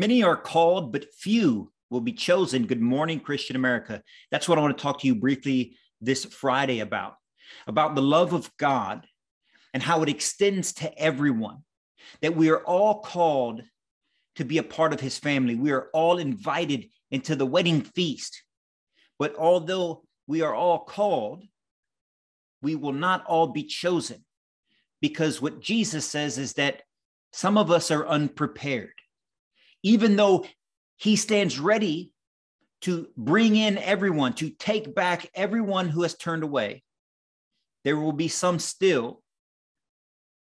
Many are called, but few will be chosen. Good morning, Christian America. That's what I want to talk to you briefly this Friday about about the love of God and how it extends to everyone, that we are all called to be a part of his family. We are all invited into the wedding feast. But although we are all called, we will not all be chosen because what Jesus says is that some of us are unprepared even though he stands ready to bring in everyone, to take back everyone who has turned away, there will be some still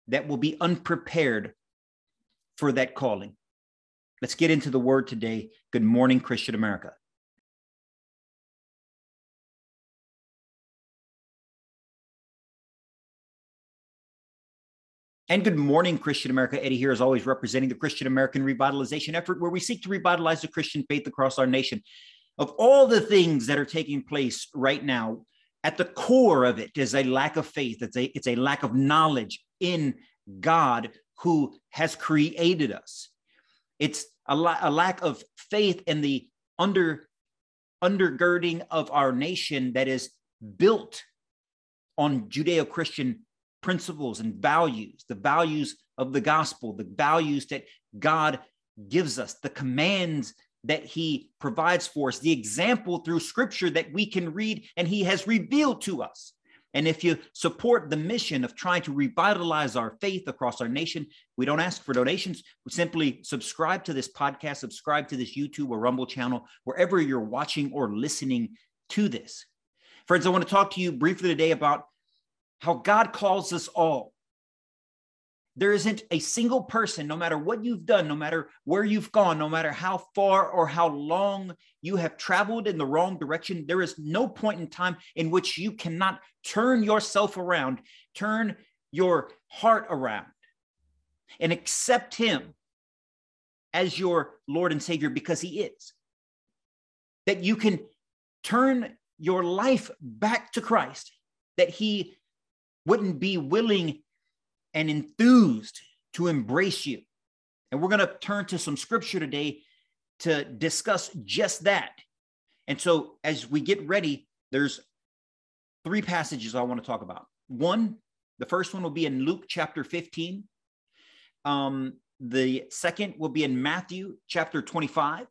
that will be unprepared for that calling. Let's get into the word today. Good morning, Christian America. And good morning, Christian America. Eddie here, as always, representing the Christian American revitalization effort, where we seek to revitalize the Christian faith across our nation. Of all the things that are taking place right now, at the core of it is a lack of faith. It's a, it's a lack of knowledge in God who has created us. It's a, la- a lack of faith in the under undergirding of our nation that is built on Judeo-Christian principles and values, the values of the gospel, the values that God gives us, the commands that he provides for us, the example through scripture that we can read and he has revealed to us. And if you support the mission of trying to revitalize our faith across our nation, we don't ask for donations. We simply subscribe to this podcast, subscribe to this YouTube or Rumble channel, wherever you're watching or listening to this. Friends, I want to talk to you briefly today about how God calls us all. There isn't a single person, no matter what you've done, no matter where you've gone, no matter how far or how long you have traveled in the wrong direction, there is no point in time in which you cannot turn yourself around, turn your heart around, and accept Him as your Lord and Savior because He is. That you can turn your life back to Christ, that He wouldn't be willing and enthused to embrace you. And we're going to turn to some scripture today to discuss just that. And so, as we get ready, there's three passages I want to talk about. One, the first one will be in Luke chapter 15. Um, the second will be in Matthew chapter 25.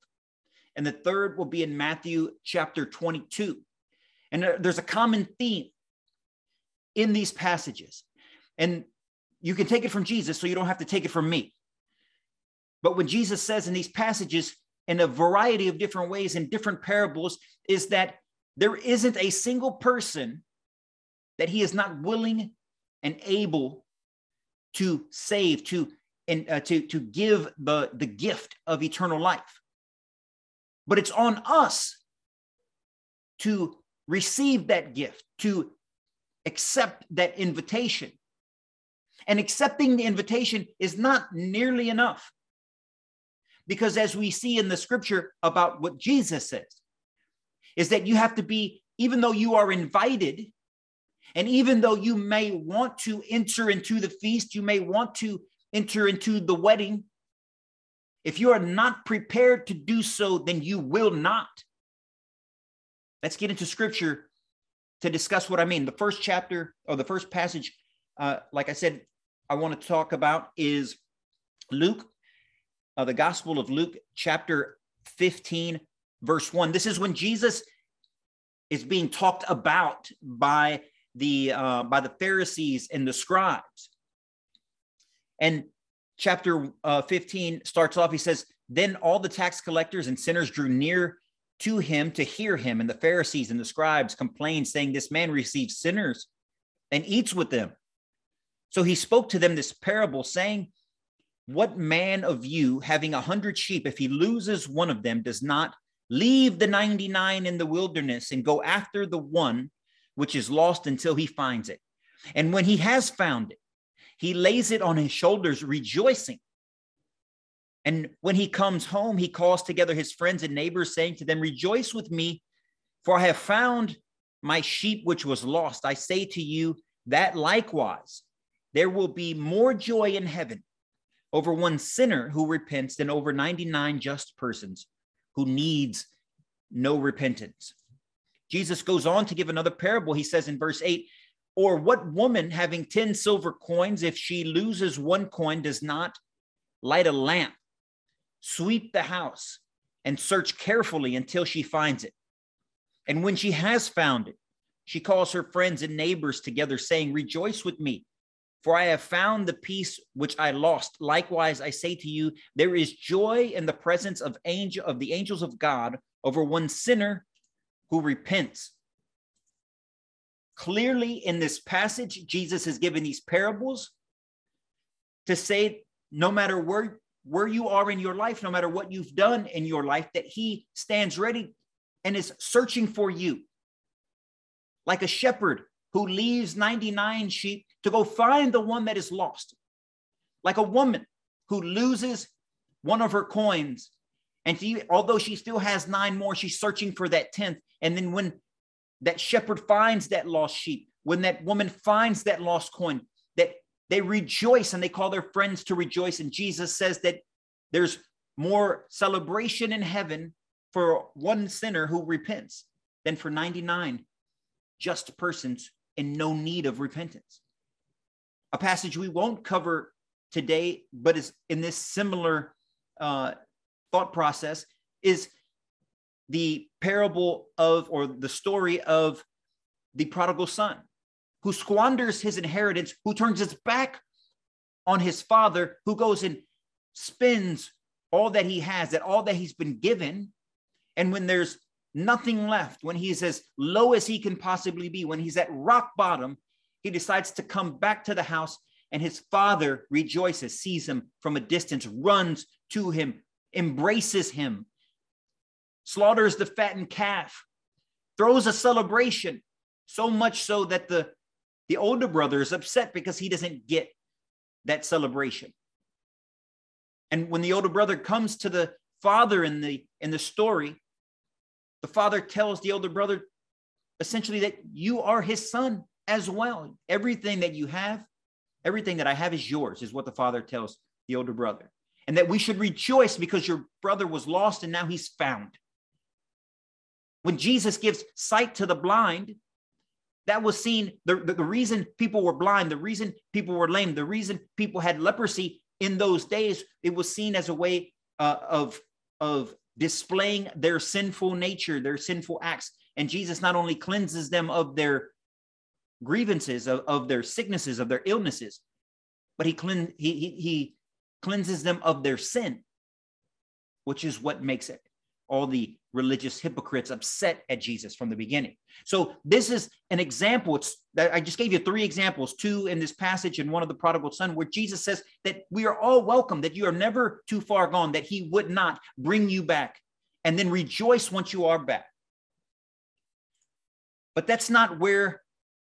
And the third will be in Matthew chapter 22. And there's a common theme in these passages. And you can take it from Jesus, so you don't have to take it from me. But when Jesus says in these passages, in a variety of different ways, in different parables, is that there isn't a single person that he is not willing and able to save, to and uh, to to give the the gift of eternal life. But it's on us to receive that gift, to accept that invitation. And accepting the invitation is not nearly enough. Because as we see in the scripture about what Jesus says, is that you have to be, even though you are invited, and even though you may want to enter into the feast, you may want to enter into the wedding, if you are not prepared to do so, then you will not. Let's get into scripture to discuss what I mean. The first chapter or the first passage, uh, like I said, I want to talk about is Luke, uh, the Gospel of Luke, chapter 15, verse 1. This is when Jesus is being talked about by the uh, by the Pharisees and the scribes. And chapter uh, 15 starts off, he says, Then all the tax collectors and sinners drew near to him to hear him. And the Pharisees and the scribes complained, saying, This man receives sinners and eats with them. So he spoke to them this parable, saying, What man of you, having a hundred sheep, if he loses one of them, does not leave the 99 in the wilderness and go after the one which is lost until he finds it? And when he has found it, he lays it on his shoulders, rejoicing. And when he comes home, he calls together his friends and neighbors, saying to them, Rejoice with me, for I have found my sheep which was lost. I say to you that likewise there will be more joy in heaven over one sinner who repents than over 99 just persons who needs no repentance. Jesus goes on to give another parable. He says in verse 8, or what woman having 10 silver coins, if she loses one coin, does not light a lamp, sweep the house, and search carefully until she finds it? And when she has found it, she calls her friends and neighbors together, saying, Rejoice with me, for I have found the piece which I lost. Likewise, I say to you, there is joy in the presence of angel of the angels of God over one sinner who repents. Clearly, in this passage, Jesus has given these parables to say, no matter where, where you are in your life, no matter what you've done in your life, that He stands ready and is searching for you. Like a shepherd who leaves 99 sheep to go find the one that is lost. Like a woman who loses one of her coins. And she, although she still has nine more, she's searching for that 10th. And then when that shepherd finds that lost sheep, when that woman finds that lost coin, they rejoice and they call their friends to rejoice. And Jesus says that there's more celebration in heaven for one sinner who repents than for 99 just persons in no need of repentance. A passage we won't cover today, but is in this similar uh, thought process, is the parable of, or the story of the prodigal son who squanders his inheritance, who turns his back on his father, who goes and spends all that he has, that all that he's been given. And when there's nothing left, when he's as low as he can possibly be, when he's at rock bottom, he decides to come back to the house and his father rejoices, sees him from a distance, runs to him, embraces him, slaughters the fattened calf, throws a celebration, so much so that the, the older brother is upset because he doesn't get that celebration. And when the older brother comes to the father in the in the story, the father tells the older brother essentially that you are his son as well. Everything that you have, everything that I have is yours, is what the father tells the older brother. And that we should rejoice because your brother was lost and now he's found. When Jesus gives sight to the blind, that was seen. The, the, the, reason people were blind, the reason people were lame, the reason people had leprosy in those days, it was seen as a way uh, of, of displaying their sinful nature, their sinful acts. And Jesus not only cleanses them of their grievances, of, of their sicknesses, of their illnesses, but he, clean, he, he, he cleanses them of their sin, which is what makes it all the religious hypocrites upset at Jesus from the beginning. So this is an example. It's I just gave you three examples, two in this passage and one of the prodigal son, where Jesus says that we are all welcome, that you are never too far gone, that he would not bring you back, and then rejoice once you are back. But that's not where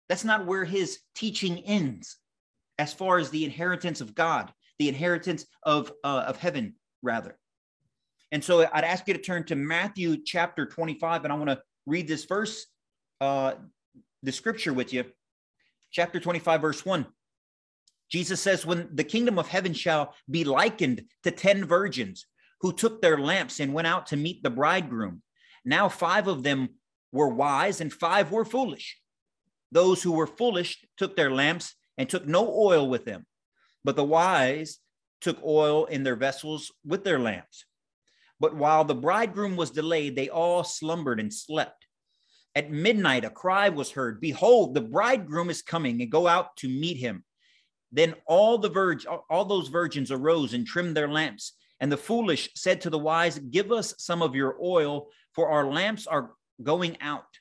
that's not where his teaching ends, as far as the inheritance of God, the inheritance of uh, of heaven, rather. And so I'd ask you to turn to Matthew chapter 25, and I want to read this verse, uh, the scripture with you. Chapter 25, verse 1. Jesus says, When the kingdom of heaven shall be likened to 10 virgins who took their lamps and went out to meet the bridegroom. Now, five of them were wise and five were foolish. Those who were foolish took their lamps and took no oil with them, but the wise took oil in their vessels with their lamps. But while the bridegroom was delayed, they all slumbered and slept. At midnight, a cry was heard Behold, the bridegroom is coming, and go out to meet him. Then all the virgin, all those virgins arose and trimmed their lamps. And the foolish said to the wise, Give us some of your oil, for our lamps are going out.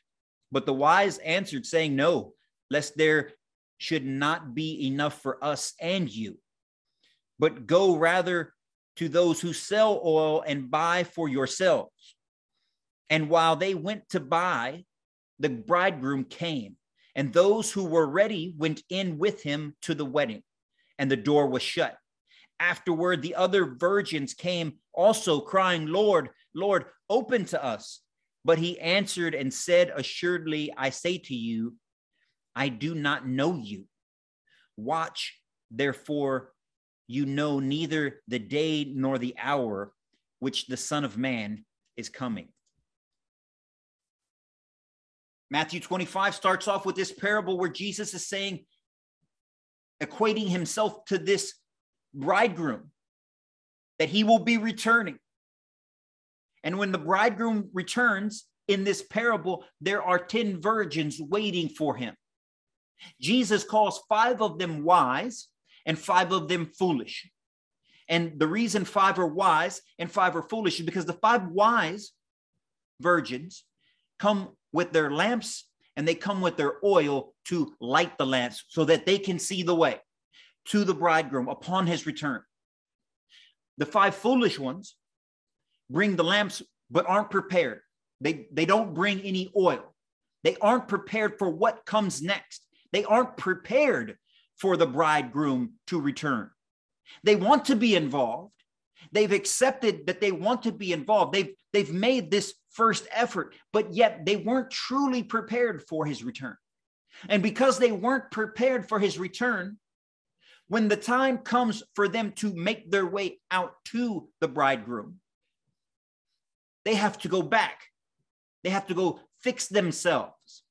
But the wise answered, saying, No, lest there should not be enough for us and you. But go rather to those who sell oil and buy for yourselves. And while they went to buy, the bridegroom came, and those who were ready went in with him to the wedding, and the door was shut. Afterward, the other virgins came also, crying, Lord, Lord, open to us. But he answered and said, Assuredly, I say to you, I do not know you. Watch, therefore, you know neither the day nor the hour which the Son of Man is coming. Matthew 25 starts off with this parable where Jesus is saying, equating himself to this bridegroom, that he will be returning. And when the bridegroom returns in this parable, there are 10 virgins waiting for him. Jesus calls five of them wise and five of them foolish. And the reason five are wise and five are foolish is because the five wise virgins come with their lamps and they come with their oil to light the lamps so that they can see the way to the bridegroom upon his return. The five foolish ones bring the lamps but aren't prepared. They, they don't bring any oil. They aren't prepared for what comes next. They aren't prepared for the bridegroom to return. They want to be involved. They've accepted that they want to be involved. They've, they've made this first effort, but yet they weren't truly prepared for his return. And because they weren't prepared for his return, when the time comes for them to make their way out to the bridegroom, they have to go back. They have to go fix themselves.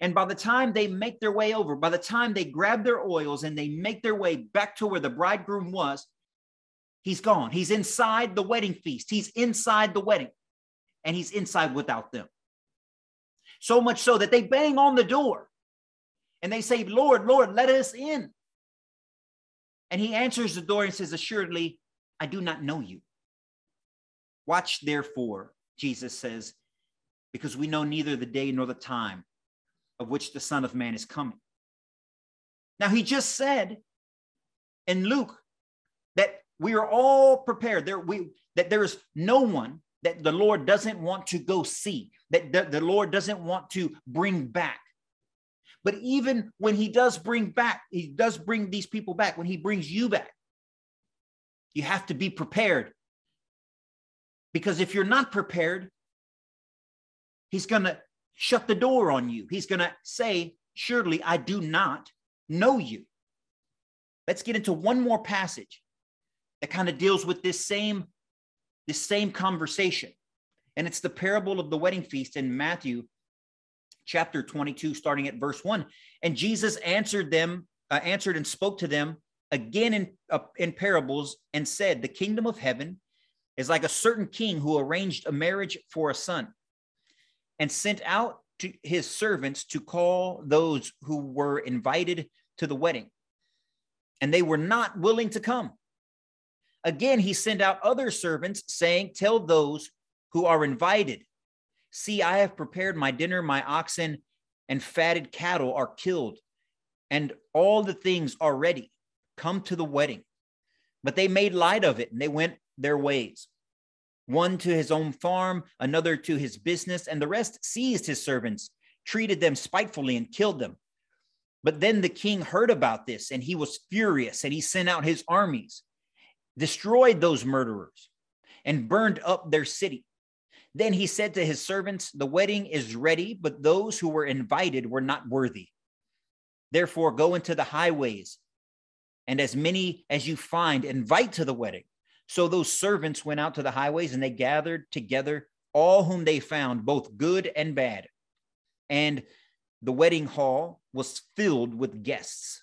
And by the time they make their way over, by the time they grab their oils and they make their way back to where the bridegroom was, he's gone. He's inside the wedding feast. He's inside the wedding and he's inside without them. So much so that they bang on the door and they say, Lord, Lord, let us in. And he answers the door and says, Assuredly, I do not know you. Watch therefore, Jesus says, because we know neither the day nor the time of which the Son of Man is coming. Now, he just said in Luke that we are all prepared. There, we that there is no one that the Lord doesn't want to go see, that the, the Lord doesn't want to bring back. But even when he does bring back, he does bring these people back, when he brings you back, you have to be prepared. Because if you're not prepared, he's going to shut the door on you. He's going to say, Surely I do not know you. Let's get into one more passage that kind of deals with this same this same conversation. And it's the parable of the wedding feast in Matthew chapter 22 starting at verse 1. And Jesus answered them uh, answered and spoke to them again in uh, in parables and said, "The kingdom of heaven is like a certain king who arranged a marriage for a son and sent out to his servants to call those who were invited to the wedding. And they were not willing to come. Again, he sent out other servants, saying, Tell those who are invited, see, I have prepared my dinner, my oxen and fatted cattle are killed, and all the things are ready. Come to the wedding. But they made light of it and they went their ways one to his own farm, another to his business, and the rest seized his servants, treated them spitefully, and killed them. But then the king heard about this, and he was furious, and he sent out his armies, destroyed those murderers, and burned up their city. Then he said to his servants, The wedding is ready, but those who were invited were not worthy. Therefore, go into the highways, and as many as you find, invite to the wedding. So those servants went out to the highways and they gathered together all whom they found, both good and bad. And the wedding hall was filled with guests.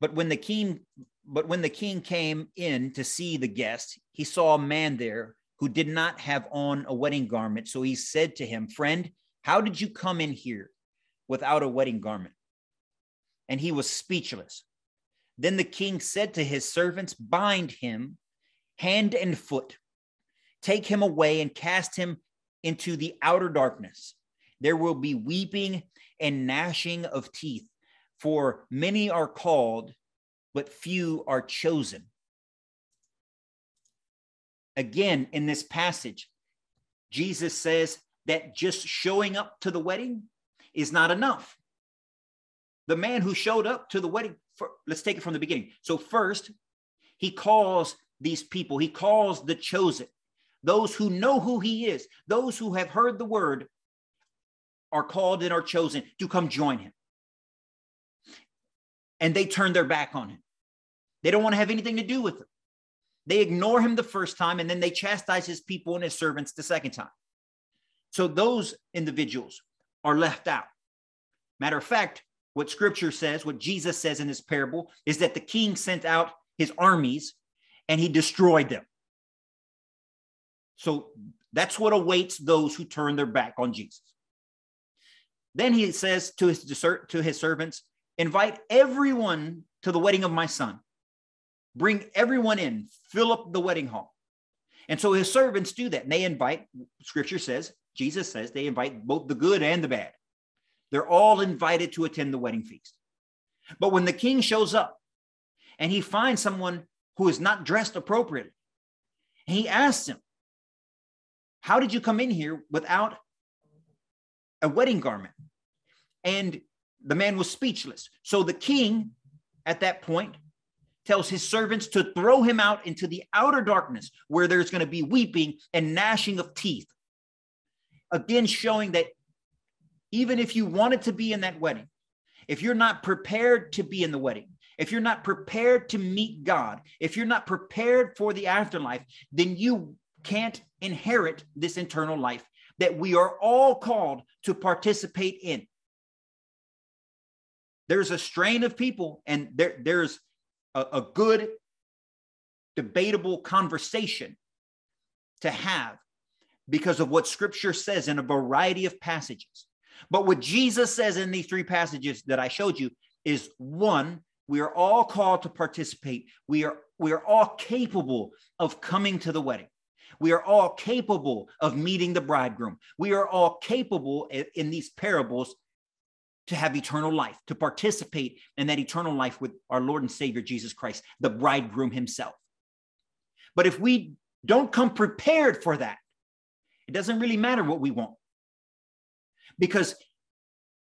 But when the king but when the king came in to see the guests, he saw a man there who did not have on a wedding garment. So he said to him, Friend, how did you come in here without a wedding garment? And he was speechless. Then the king said to his servants, Bind him hand and foot, take him away and cast him into the outer darkness. There will be weeping and gnashing of teeth, for many are called, but few are chosen. Again, in this passage, Jesus says that just showing up to the wedding is not enough. The man who showed up to the wedding for, let's take it from the beginning. So, first, he calls these people, he calls the chosen, those who know who he is, those who have heard the word are called and are chosen to come join him. and they turn their back on him. They don't want to have anything to do with him. They ignore him the first time and then they chastise his people and his servants the second time. So those individuals are left out. Matter of fact, what scripture says, what Jesus says in this parable, is that the king sent out his armies and he destroyed them. So that's what awaits those who turn their back on Jesus. Then he says to his, to his servants, invite everyone to the wedding of my son. Bring everyone in, fill up the wedding hall. And so his servants do that. And they invite, scripture says, Jesus says, they invite both the good and the bad. They're all invited to attend the wedding feast. But when the king shows up and he finds someone who is not dressed appropriately, he asks him, How did you come in here without a wedding garment? And the man was speechless. So the king at that point tells his servants to throw him out into the outer darkness where there's going to be weeping and gnashing of teeth. Again, showing that even if you wanted to be in that wedding, if you're not prepared to be in the wedding, if you're not prepared to meet God, if you're not prepared for the afterlife, then you can't inherit this eternal life that we are all called to participate in. There's a strain of people, and there, there's a, a good debatable conversation to have because of what scripture says in a variety of passages. But what Jesus says in these three passages that I showed you is one, we are all called to participate. We are, we are all capable of coming to the wedding. We are all capable of meeting the bridegroom. We are all capable in, these parables to have eternal life, to participate in that eternal life with our Lord and Savior Jesus Christ, the bridegroom himself. But if we don't come prepared for that, it doesn't really matter what we want. Because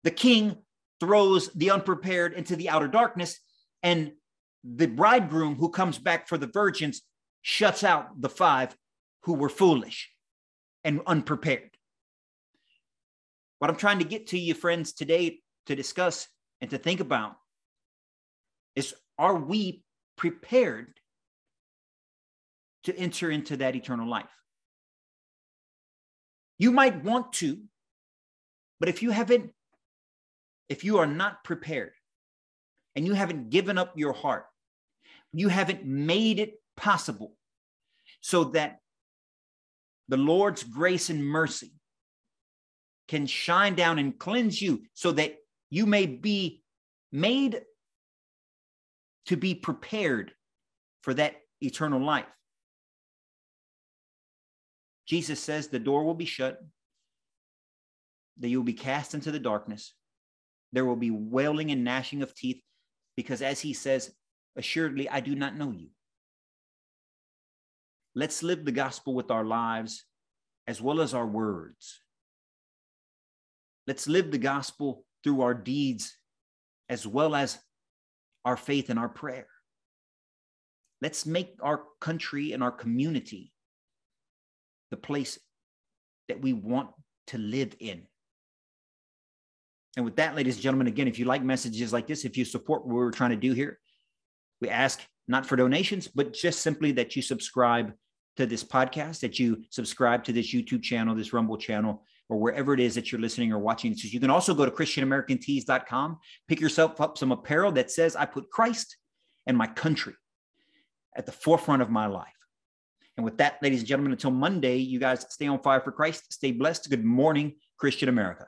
the king throws the unprepared into the outer darkness, and the bridegroom who comes back for the virgins shuts out the five who were foolish and unprepared. What I'm trying to get to you, friends, today to discuss and to think about is are we prepared to enter into that eternal life? You might want to, but if you haven't, if you are not prepared and you haven't given up your heart, you haven't made it possible so that the Lord's grace and mercy can shine down and cleanse you so that you may be made to be prepared for that eternal life. Jesus says the door will be shut, that you'll be cast into the darkness. There will be wailing and gnashing of teeth, because as he says, assuredly, I do not know you. Let's live the gospel with our lives as well as our words. Let's live the gospel through our deeds as well as our faith and our prayer. Let's make our country and our community the place that we want to live in. And with that, ladies and gentlemen, again, if you like messages like this, if you support what we're trying to do here, we ask not for donations, but just simply that you subscribe to this podcast, that you subscribe to this YouTube channel, this Rumble channel, or wherever it is that you're listening or watching. So you can also go to ChristianAmericanTees.com, pick yourself up some apparel that says, I put Christ and my country at the forefront of my life. And with that, ladies and gentlemen, until Monday, you guys stay on fire for Christ, stay blessed. Good morning, Christian America.